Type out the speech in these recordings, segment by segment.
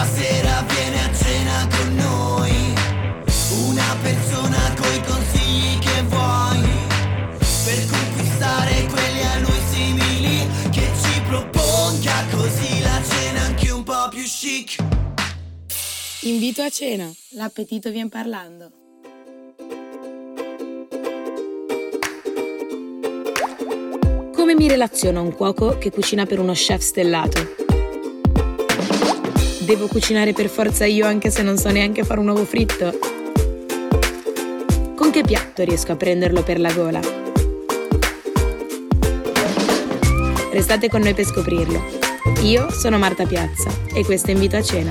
stasera viene a cena con noi. Una persona coi consigli che vuoi. Per conquistare quelli a lui simili. Che ci proponga così la cena anche un po' più chic. Invito a cena, l'appetito vien parlando. Come mi relaziono a un cuoco che cucina per uno chef stellato? Devo cucinare per forza io anche se non so neanche fare un uovo fritto? Con che piatto riesco a prenderlo per la gola? Restate con noi per scoprirlo. Io sono Marta Piazza e questo è Invito a cena.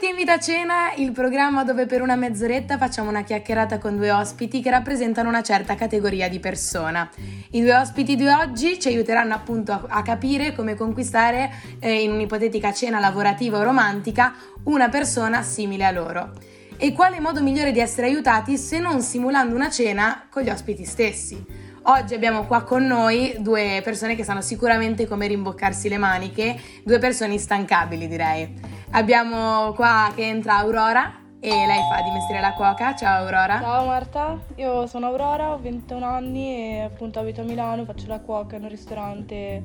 Benvenuti a Invito a cena, il programma dove per una mezz'oretta facciamo una chiacchierata con due ospiti che rappresentano una certa categoria di persona. I due ospiti di oggi ci aiuteranno appunto a, a capire come conquistare eh, in un'ipotetica cena lavorativa o romantica una persona simile a loro. E quale modo migliore di essere aiutati se non simulando una cena con gli ospiti stessi? Oggi abbiamo qua con noi due persone che sanno sicuramente come rimboccarsi le maniche, due persone instancabili direi. Abbiamo qua che entra Aurora e lei fa di mestiere la cuoca. Ciao Aurora. Ciao Marta, io sono Aurora, ho 21 anni e appunto abito a Milano, faccio la cuoca in un ristorante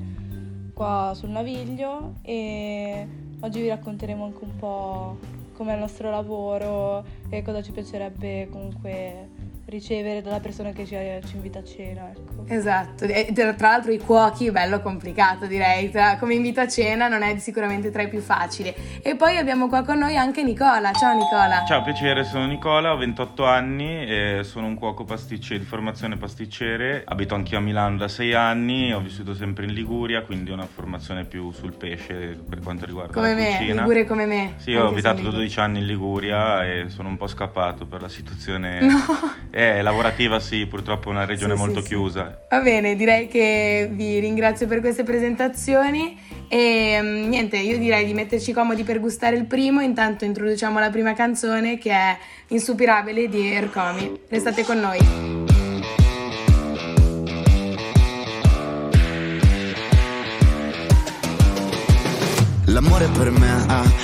qua sul Naviglio e oggi vi racconteremo anche un po' com'è il nostro lavoro e cosa ci piacerebbe comunque ricevere dalla persona che ci, ci, invita a cena. Ecco. Esatto, e tra l'altro i cuochi, bello complicato direi, tra, come invito a cena non è sicuramente tra i più facili. E poi abbiamo qua con noi anche Nicola, ciao Nicola. Ciao, piacere, sono Nicola, ho 28 anni, e sono un cuoco pasticcere, di formazione pasticcere, abito anch'io a Milano da 6 anni, ho vissuto sempre in Liguria, quindi ho una formazione più sul pesce per quanto riguarda come la me, cucina. Liguria come me. Sì, ho abitato 12 anni in Liguria e sono un po' scappato per la situazione... No. Eh, lavorativa sì, purtroppo è una regione Sì, molto sì, chiusa. Va bene, direi che vi ringrazio per queste presentazioni e mm, niente, io direi di metterci comodi per gustare il primo, intanto introduciamo la prima canzone che è Insupirabile di Ercomi. Restate con noi. L'amore per me ha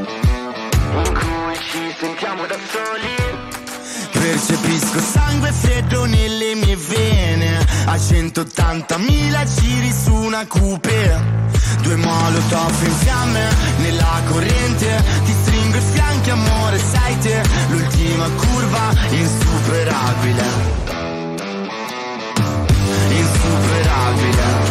In cui ci sentiamo da soli. Percepisco sangue freddo nelle mie vene. A 180.000 giri su una coupe Due molotov in fiamme nella corrente. Ti stringo i fianchi amore sei te. L'ultima curva Insuperabile. Insuperabile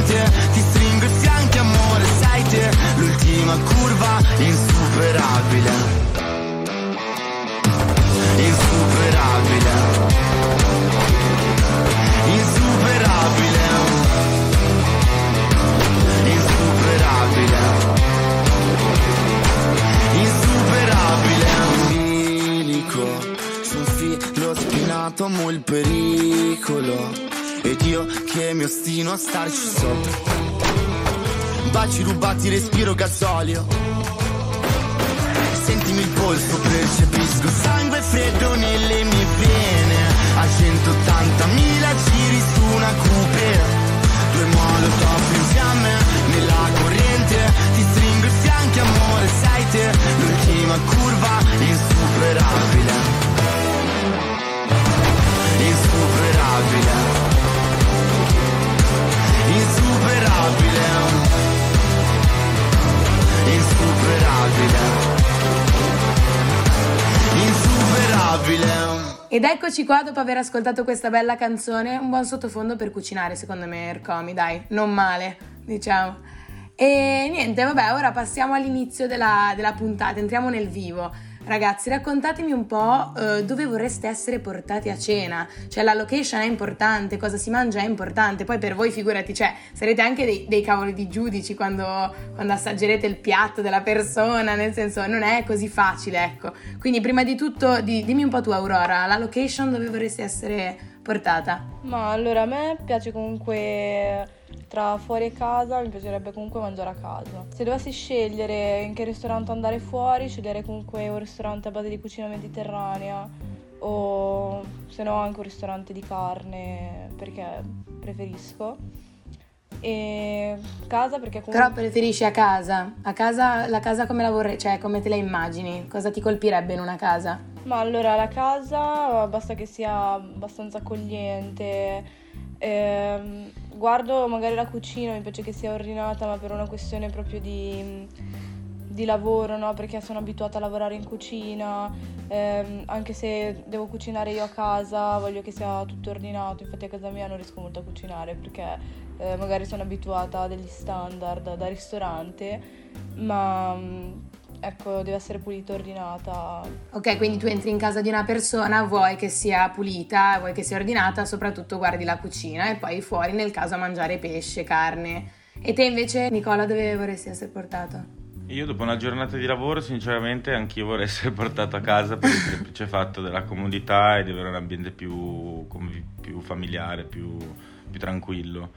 insuperabile. Insuperabile. Insuperabile. Insuperabile. Insuperabile. Umbilico su un filo spinato amo il pericolo. Ed io che mi ostino a starci sopra. Baci rubati respiro gasolio sentimi il polso percepisco. Sangue freddo nelle mie vene. A 180.000 giri su una coupe due molotov in fiamme nella corrente. Ti stringo Ed eccoci qua dopo aver ascoltato questa bella canzone, un buon sottofondo per cucinare secondo me Ercomi, dai, non male, diciamo. E niente, vabbè, ora passiamo all'inizio della, della puntata, entriamo nel vivo. Ragazzi, raccontatemi un po' eh, dove vorreste essere portati a cena. Cioè, la location è importante, cosa si mangia è importante. Poi per voi, figurati, cioè, sarete anche dei, dei cavoli di giudici quando, quando, assaggerete il piatto della persona, nel senso, non è così facile, ecco. Quindi, prima di tutto, di, dimmi un po' tu, Aurora, la location dove vorresti essere portata? Ma allora, a me piace comunque tra fuori e casa mi piacerebbe comunque mangiare a casa. Se dovessi scegliere in che ristorante andare fuori, sceglierei comunque un ristorante a base di cucina mediterranea o se no anche un ristorante di carne perché preferisco. E casa perché comunque... Però preferisci a casa? A casa, la casa come la vorrei, cioè come te la immagini? Cosa ti colpirebbe in una casa? Ma allora la casa basta che sia abbastanza accogliente. Ehm, guardo magari la cucina, mi piace che sia ordinata, ma per una questione proprio di, di lavoro, no? Perché sono abituata a lavorare in cucina, ehm, anche se devo cucinare io a casa, voglio che sia tutto ordinato. Infatti a casa mia non riesco molto a cucinare perché eh, magari sono abituata a degli standard da ristorante, ma ecco, deve essere pulita, ordinata. Ok, quindi tu entri in casa di una persona, vuoi che sia pulita, vuoi che sia ordinata, soprattutto guardi la cucina e poi fuori nel caso a mangiare pesce, carne. E te invece, Nicola, dove vorresti essere portato? Io dopo una giornata di lavoro, sinceramente, anch'io vorrei essere portato a casa per il semplice fatto della comodità e di avere un ambiente più, più familiare, più, più tranquillo.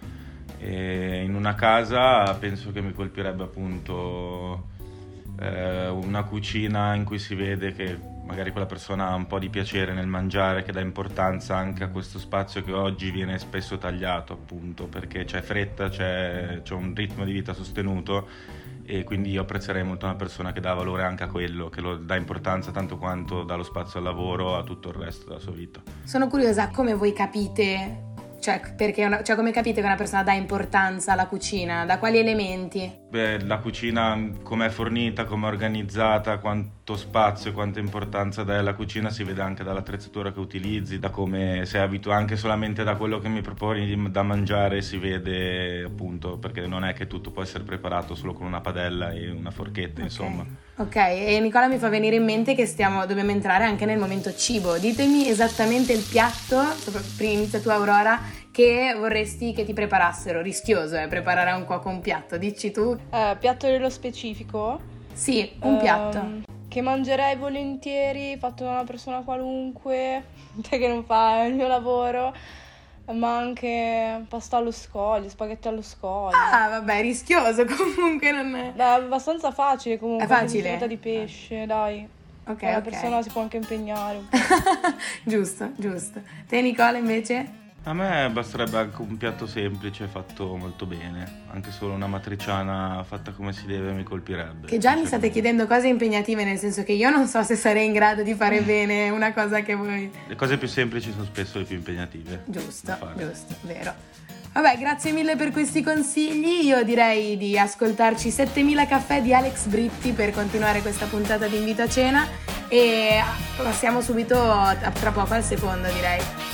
E in una casa penso che mi colpirebbe appunto eh, una cucina in cui si vede che magari quella persona ha un po' di piacere nel mangiare, che dà importanza anche a questo spazio che oggi viene spesso tagliato, appunto, perché c'è fretta, c'è, c'è un ritmo di vita sostenuto e quindi io apprezzerei molto una persona che dà valore anche a quello, che lo dà importanza tanto quanto dà lo spazio al lavoro, a tutto il resto della sua vita. Sono curiosa come voi capite cioè, perché una, cioè, come capite che una persona dà importanza alla cucina? Da quali elementi? Beh, la cucina come è fornita, come è organizzata, quanto spazio e quanta importanza dai alla cucina si vede anche dall'attrezzatura che utilizzi, da come sei abituato, anche solamente da quello che mi proponi da mangiare si vede appunto, perché non è che tutto può essere preparato solo con una padella e una forchetta, okay. insomma. Ok, e Nicola mi fa venire in mente che stiamo, dobbiamo entrare anche nel momento cibo. Ditemi esattamente il piatto, prima inizia tu Aurora, che vorresti che ti preparassero. Rischioso è eh, preparare un cuoco un piatto, dici tu? Uh, piatto nello specifico? Sì, un uh, piatto. Che mangerei volentieri, fatto da una persona qualunque, che non fa il mio lavoro ma anche pasta allo scoglio, spaghetti allo scoglio. Ah, vabbè, rischioso comunque non è. È abbastanza facile comunque. È facile. Di pesce, dai. Ok, La ok. persona si può anche impegnare un po'. giusto, giusto. Te Nicola invece? A me basterebbe anche un piatto semplice fatto molto bene, anche solo una matriciana fatta come si deve mi colpirebbe. Che già mi state chiedendo cose impegnative, nel senso che io non so se sarei in grado di fare bene una cosa che voi... Le cose più semplici sono spesso le più impegnative. Giusto, giusto, vero. Vabbè, grazie mille per questi consigli. Io direi di ascoltarci 7000 caffè di Alex Britti per continuare questa puntata di invito a cena e passiamo subito tra poco al secondo, direi.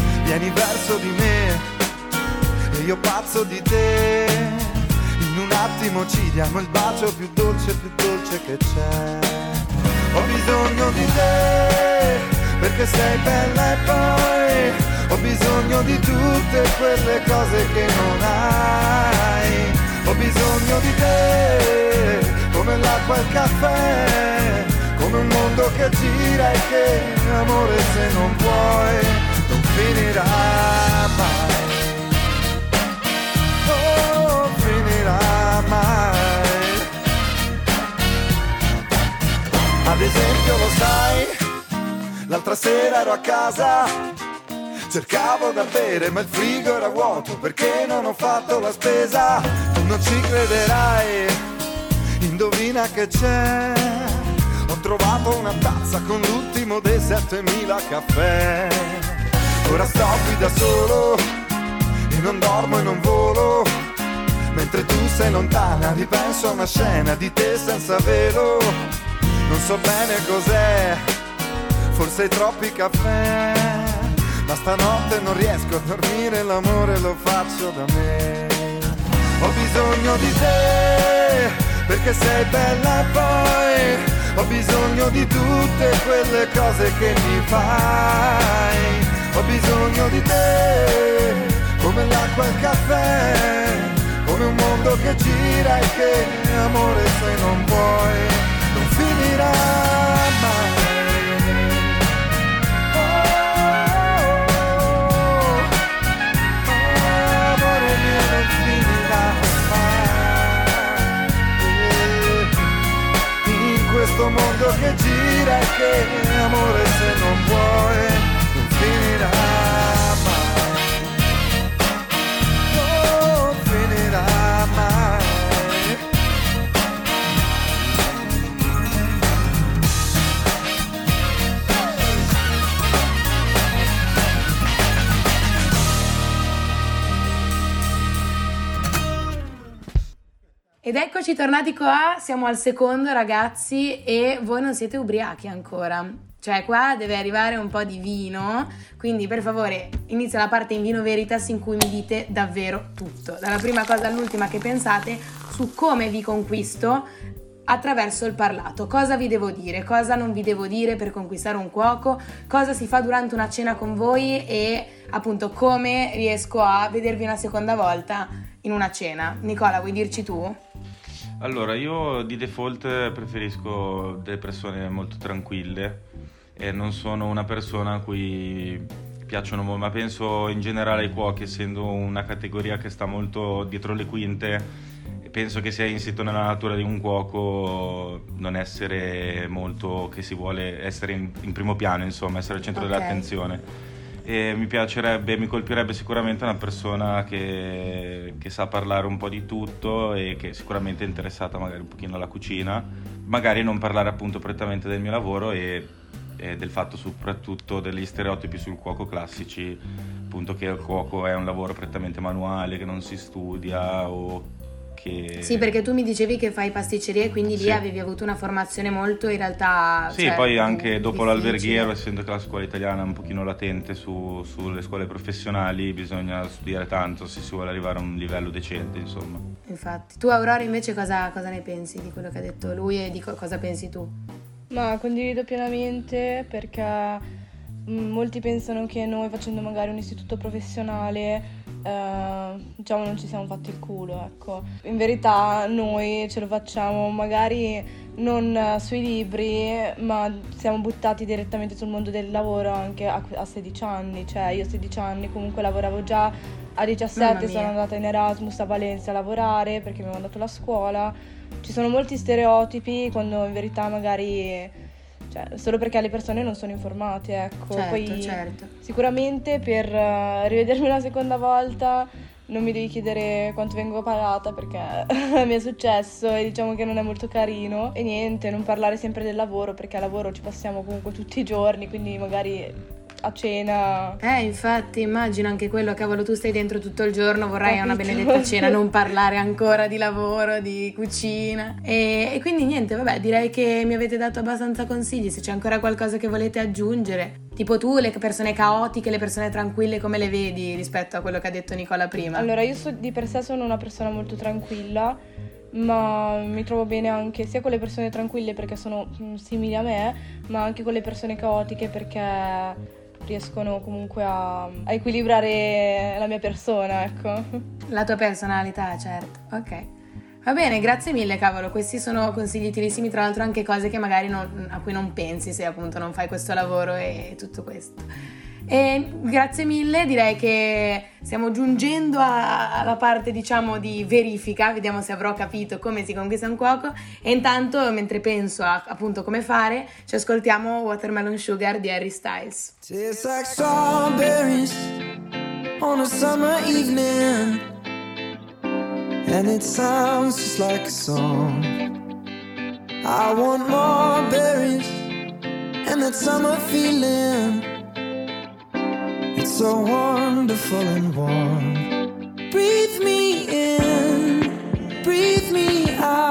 vieni verso di me e io pazzo di te. In un attimo ci diamo il bacio più dolce, più dolce che c'è. Ho bisogno di te perché sei bella e poi ho bisogno di tutte quelle cose che non hai. Ho bisogno di te come l'acqua e il caffè, come un mondo che gira e che amore se non vuoi finirà mai. Non finirà mai. Ad esempio lo sai l'altra sera ero a casa. Cercavo da bere ma il frigo era vuoto perché non ho fatto la spesa. Tu non ci crederai, indovina che c'è. Ho trovato una tazza con l'ultimo dei 7000 caffè. Ora sto qui da solo e non dormo e non volo. Mentre tu sei lontana ripenso a una scena di te senza velo. Non so bene cos'è, forse i troppi caffè. Ma stanotte non riesco a dormire, l'amore lo faccio da me. Ho bisogno di te, perché sei bella poi ho bisogno di tutte quelle cose che mi fai. Ho bisogno di te, come l'acqua e il caffè, come un mondo che gira e che amore se non vuoi non finirà mai. Finirà mai. In questo mondo che gira e che amore se non vuoi Ed eccoci tornati qua, siamo al secondo ragazzi e voi non siete ubriachi ancora. Cioè qua deve arrivare un po' di vino, quindi per favore inizia la parte in vino veritas in cui mi dite davvero tutto, dalla prima cosa all'ultima che pensate su come vi conquisto attraverso il parlato, cosa vi devo dire, cosa non vi devo dire per conquistare un cuoco, cosa si fa durante una cena con voi e appunto come riesco a vedervi una seconda volta in una cena. Nicola, vuoi dirci tu? Allora, io di default preferisco delle persone molto tranquille e non sono una persona a cui piacciono molto, ma penso in generale ai cuochi, essendo una categoria che sta molto dietro le quinte, penso che sia insito nella natura di un cuoco non essere molto che si vuole essere in, in primo piano, insomma, essere al centro Ok. dell'attenzione. E mi piacerebbe, mi colpirebbe sicuramente una persona che, che sa parlare un po' di tutto e che sicuramente è interessata magari un pochino alla cucina, magari non parlare appunto prettamente del mio lavoro e, e del fatto soprattutto degli stereotipi sul cuoco classici, appunto che il cuoco è un lavoro prettamente manuale, che non si studia o che... Sì, perché tu mi dicevi che fai pasticceria, quindi lì Sì. avevi avuto una formazione molto in realtà. Sì, cioè, poi anche dopo difficile. l'alberghiero, essendo che la scuola italiana è un pochino latente su- sulle scuole professionali, bisogna studiare tanto se si vuole arrivare a un livello decente, insomma. Infatti. Tu, Aurora, invece, cosa, cosa ne pensi di quello che ha detto lui e di co- cosa pensi tu? Ma condivido pienamente perché mm, molti pensano che noi facendo magari un istituto professionale eh, diciamo non ci siamo fatti il culo, ecco. In verità noi ce lo facciamo magari non eh, sui libri, ma siamo buttati direttamente sul mondo del lavoro anche a, a 16 anni, cioè io a 16 anni comunque lavoravo già a Mamma 17 sono andata in Erasmus a Valencia a lavorare perché mi hanno mandato la scuola. Ci sono molti stereotipi quando in verità magari cioè, solo perché le persone non sono informate, ecco. certo, Poi certo. sicuramente per eh, rivedermi una seconda volta non mi devi chiedere quanto vengo pagata perché mi è successo e diciamo che non è molto carino. E niente, non parlare sempre del lavoro perché al lavoro ci passiamo comunque tutti i giorni, quindi magari a cena Eh, infatti, immagino anche quello, cavolo, tu stai dentro tutto il giorno, vorrai a una Capito. benedetta cena non parlare ancora di lavoro, di cucina. E, e quindi niente, vabbè, direi che mi avete dato abbastanza consigli, se c'è ancora qualcosa che volete aggiungere. Tipo tu, le persone caotiche, le persone tranquille, come le vedi rispetto a quello che ha detto Nicola prima? Allora, io so- di per sé sono una persona molto tranquilla, ma mi trovo bene anche sia con le persone tranquille perché sono mm, simili a me, ma anche con le persone caotiche perché riescono comunque a, a equilibrare la mia persona, ecco. La tua personalità, certo. Ok. Va bene, grazie mille, cavolo. Questi sono consigli utilissimi, tra l'altro anche cose che magari non- a cui non pensi se appunto non fai questo lavoro e tutto questo. E grazie mille, direi che stiamo giungendo alla parte diciamo di verifica, vediamo se avrò capito come si conquista un cuoco e intanto mentre penso a appunto come fare ci ascoltiamo Watermelon Sugar di Harry Styles. Tastes like strawberries on a summer evening, and it sounds just like a song. I want more berries and that summer feeling. It's so wonderful and warm. Breathe me in, breathe me out.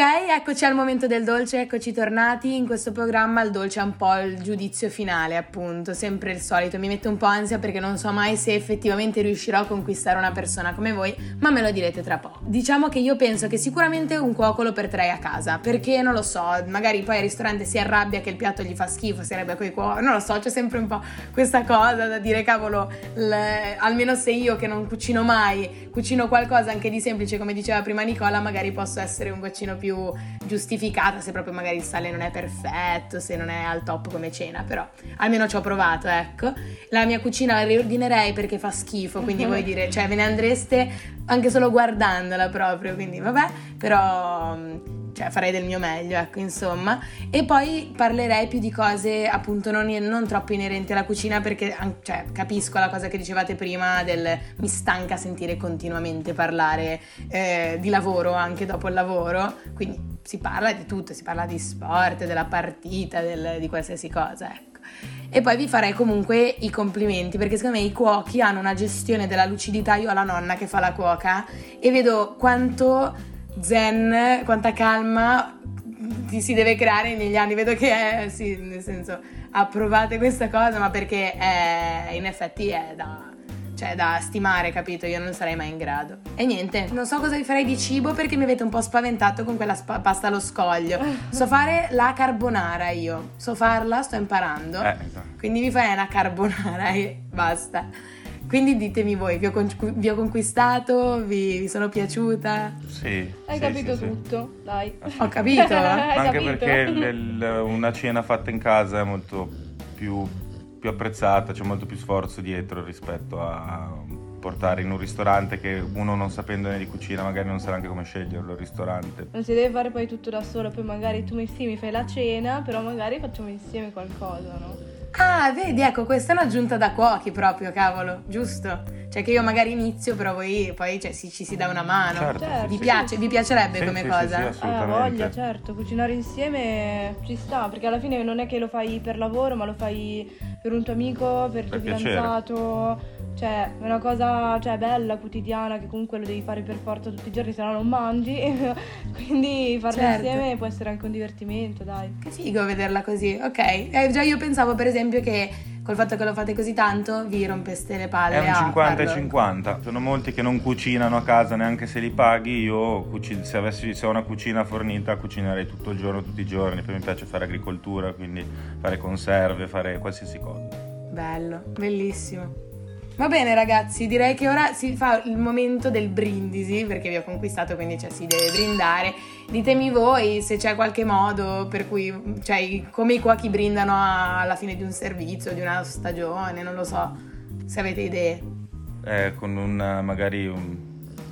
sugar. Eccoci al momento del dolce, eccoci tornati. In questo programma il dolce è un po' il giudizio finale, appunto, sempre il solito. Mi mette un po' ansia perché non so mai se effettivamente riuscirò a conquistare una persona come voi, ma me lo direte tra poco. Diciamo che io penso che sicuramente un cuoco lo porterei a casa, perché non lo so, magari poi al ristorante si arrabbia che il piatto gli fa schifo, si arrabbia con non lo so, c'è sempre un po' questa cosa da dire, cavolo, l- almeno se io che non cucino mai, cucino qualcosa anche di semplice, come diceva prima Nicola, magari posso essere un goccino più giustificata se proprio magari il sale non è perfetto, se non è al top come cena, però almeno ci ho provato, ecco. La mia cucina la riordinerei perché fa schifo, quindi vuoi dire, cioè ve ne andreste anche solo guardandola proprio, quindi vabbè, però mm, cioè farei del mio meglio, ecco, insomma. E poi parlerei più di cose appunto non, non troppo inerenti alla cucina perché cioè, capisco la cosa che dicevate prima del mi stanca sentire continuamente parlare eh, di lavoro anche dopo il lavoro, quindi si parla di tutto, si parla di sport, della partita, del- di qualsiasi cosa, ecco. E poi vi farei comunque i complimenti perché secondo me i cuochi hanno una gestione della lucidità. Io ho la nonna che fa la cuoca e vedo quanto zen, quanta calma ti si deve creare negli anni. Vedo che è, sì, nel senso, approvate questa cosa, ma perché è, in effetti è da, cioè, da stimare, capito? Io non sarei mai in grado. E niente, non so cosa vi farei di cibo perché mi avete un po' spaventato con quella spa- pasta allo scoglio. So fare la carbonara io, so farla, sto imparando. Eh, esatto. Quindi vi farei una carbonara e basta. Quindi ditemi voi, vi ho, con- vi ho conquistato, vi, vi sono piaciuta? Sì. Hai sì, capito sì, sì. tutto, dai. Ho capito? Hai Anche capito? perché il- il- una cena fatta in casa è molto più più apprezzata, c'è molto più sforzo dietro rispetto a portare in un ristorante che uno non sapendone di cucina magari non sa neanche come sceglierlo il ristorante. Non si deve fare poi tutto da solo, poi magari tu mi sì mi fai la cena, però magari facciamo insieme qualcosa, no? Ah, vedi, ecco, questa è un'aggiunta da cuochi proprio, cavolo, giusto? Cioè che io magari inizio, però voi poi cioè, si- ci si dà una mano. Certo, Certo. Vi sì, piace? Vi piacerebbe Sì, come sì, cosa? sì, sì, Eh, assolutamente. voglia, certo, cucinare insieme ci sta, perché alla fine non è che lo fai per lavoro, ma lo fai per un tuo amico, per il tuo piacere. fidanzato. Cioè, è una cosa cioè, bella, quotidiana, che comunque lo devi fare per forza tutti i giorni, se no non mangi. Quindi farlo Certo. insieme può essere anche un divertimento, dai. Che figo vederla così, ok. Eh, già io pensavo per esempio che col fatto che lo fate così tanto vi rompeste le palle È un a 50 e farlo. 50. Sono molti che non cucinano a casa neanche se li paghi. Io cuci- se avessi se ho una cucina fornita cucinerei tutto il giorno, tutti i giorni. Poi mi piace fare agricoltura, quindi fare conserve, fare qualsiasi cosa. Bello, bellissimo. Va bene ragazzi, direi che ora si fa il momento del brindisi, perché vi ho conquistato, quindi cioè, si deve brindare. Ditemi voi se c'è qualche modo per cui, cioè, come i cuochi brindano alla fine di un servizio, di una stagione, non lo so, se avete idee. Eh, con un magari un,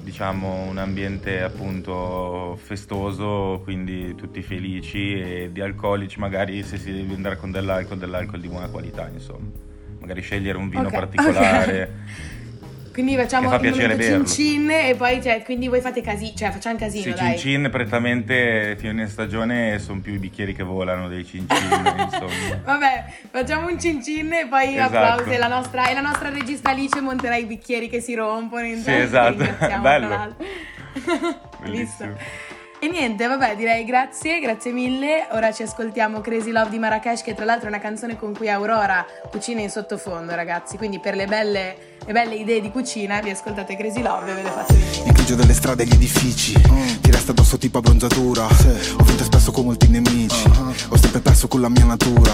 diciamo un ambiente appunto festoso, quindi tutti felici e di alcolici, magari se si deve andare con dell'alcol, dell'alcol di buona qualità, insomma. Magari scegliere un vino Ok, particolare. Quindi facciamo fa il cin cin e poi, cioè, quindi voi fate casino, cioè facciamo casino, Sì, dai. cin cin prettamente fine stagione sono più i bicchieri che volano dei cin cin, insomma. Vabbè, facciamo un cin cin e poi Esatto. applausi. La nostra, e la nostra regista Alice monterà i bicchieri che si rompono. Sì, intanto esatto. Bello. Bellissimo. E niente, vabbè, direi grazie, grazie mille. Ora ci ascoltiamo Crazy Love di Marrakesh, che tra l'altro è una canzone con cui Aurora cucina in sottofondo, ragazzi. Quindi per le belle, le belle idee di cucina vi ascoltate Crazy Love e ve le fate venire. Il grigio delle strade e gli edifici. Ti resta addosso tipo abbronzatura. Ho vinto spesso con molti nemici. Ho sempre perso con la mia natura.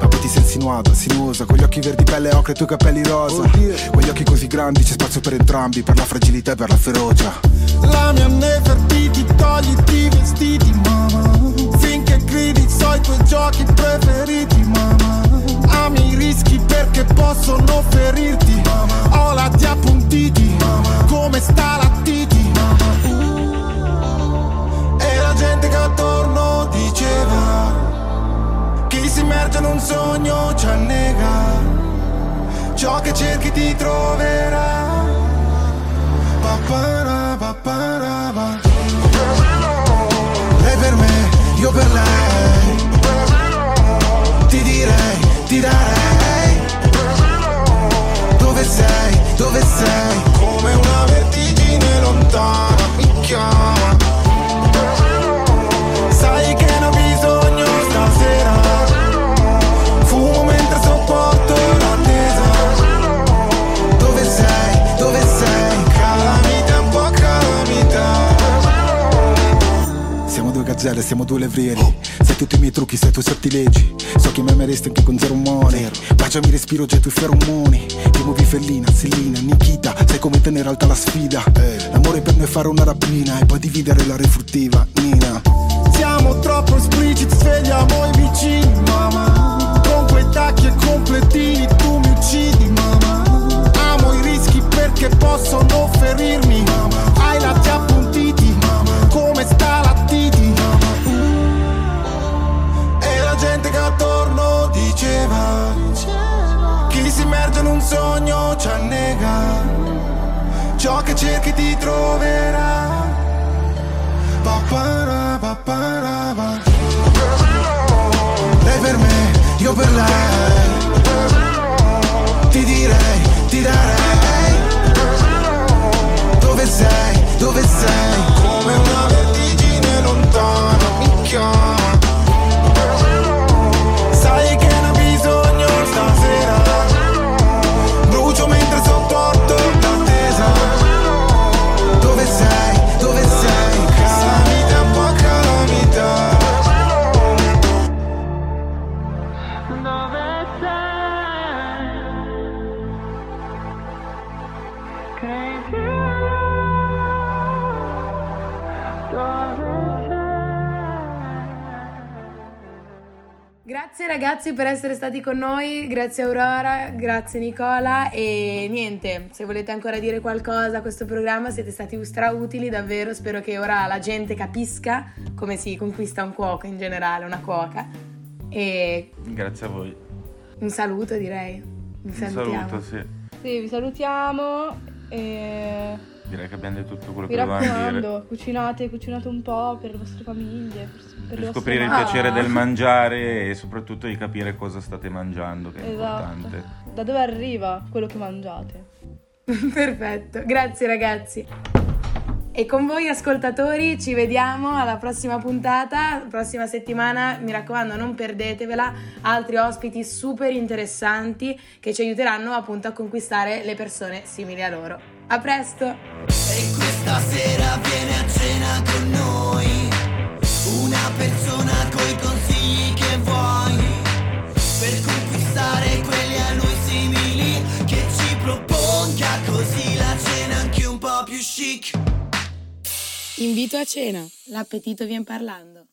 Ma poi ti sei insinuata, sinuosa Con gli occhi verdi pelle ocre e i tuoi capelli rosa. Con gli occhi così grandi c'è spazio per entrambi Per la fragilità e per la ferocia. La mia Nefertiti, togliti i vestiti, mamma Finché gridi so i tuoi giochi preferiti, mamma Ami i rischi perché possono ferirti, mamma Ho lati appuntiti, mamma Come stalattiti, mamma E la gente che attorno diceva Chi si immerge in un sogno ci annega. Ciò che cerchi ti troverà. Papara, papara, pa. Levrieri Sai tutti i miei trucchi, sai i tuoi sortilegi So che mi ameresti anche con zero money Baciami respiro, già i feromoni. Ti muovi fellina, Sellina, Nikita. Sai come tenere alta la sfida. L'amore per noi è fare una rapina E poi dividere la refruttiva, Nina. Siamo troppo espliciti, svegliamo i vicini, mamma Grazie ragazzi per essere stati con noi, grazie Aurora, grazie Nicola e niente, se volete ancora dire qualcosa a questo programma siete stati strautili davvero, spero che ora la gente capisca come si conquista un cuoco in generale, una cuoca e Grazie a voi. un saluto direi. Vi Un salutiamo. saluto, sì. Sì, vi salutiamo e Direi che abbiamo detto tutto quello mi che dovevamo dire. raccomando, cucinate, cucinate un po' per le vostre famiglie, per, per Per vostre scoprire il piacere del mangiare e soprattutto di capire cosa state mangiando, che è Esatto. importante. Da dove arriva quello che mangiate? Perfetto, grazie ragazzi. E con voi ascoltatori ci vediamo alla prossima puntata, prossima settimana, mi raccomando non perdetevela, altri ospiti super interessanti che ci aiuteranno appunto a conquistare le persone simili a loro. A presto! E questa sera viene a cena con noi. Una persona coi consigli che vuoi. Per conquistare quelli a noi simili. Che ci proponga così la cena anche un po' più chic. Invito a cena, l'appetito vien parlando.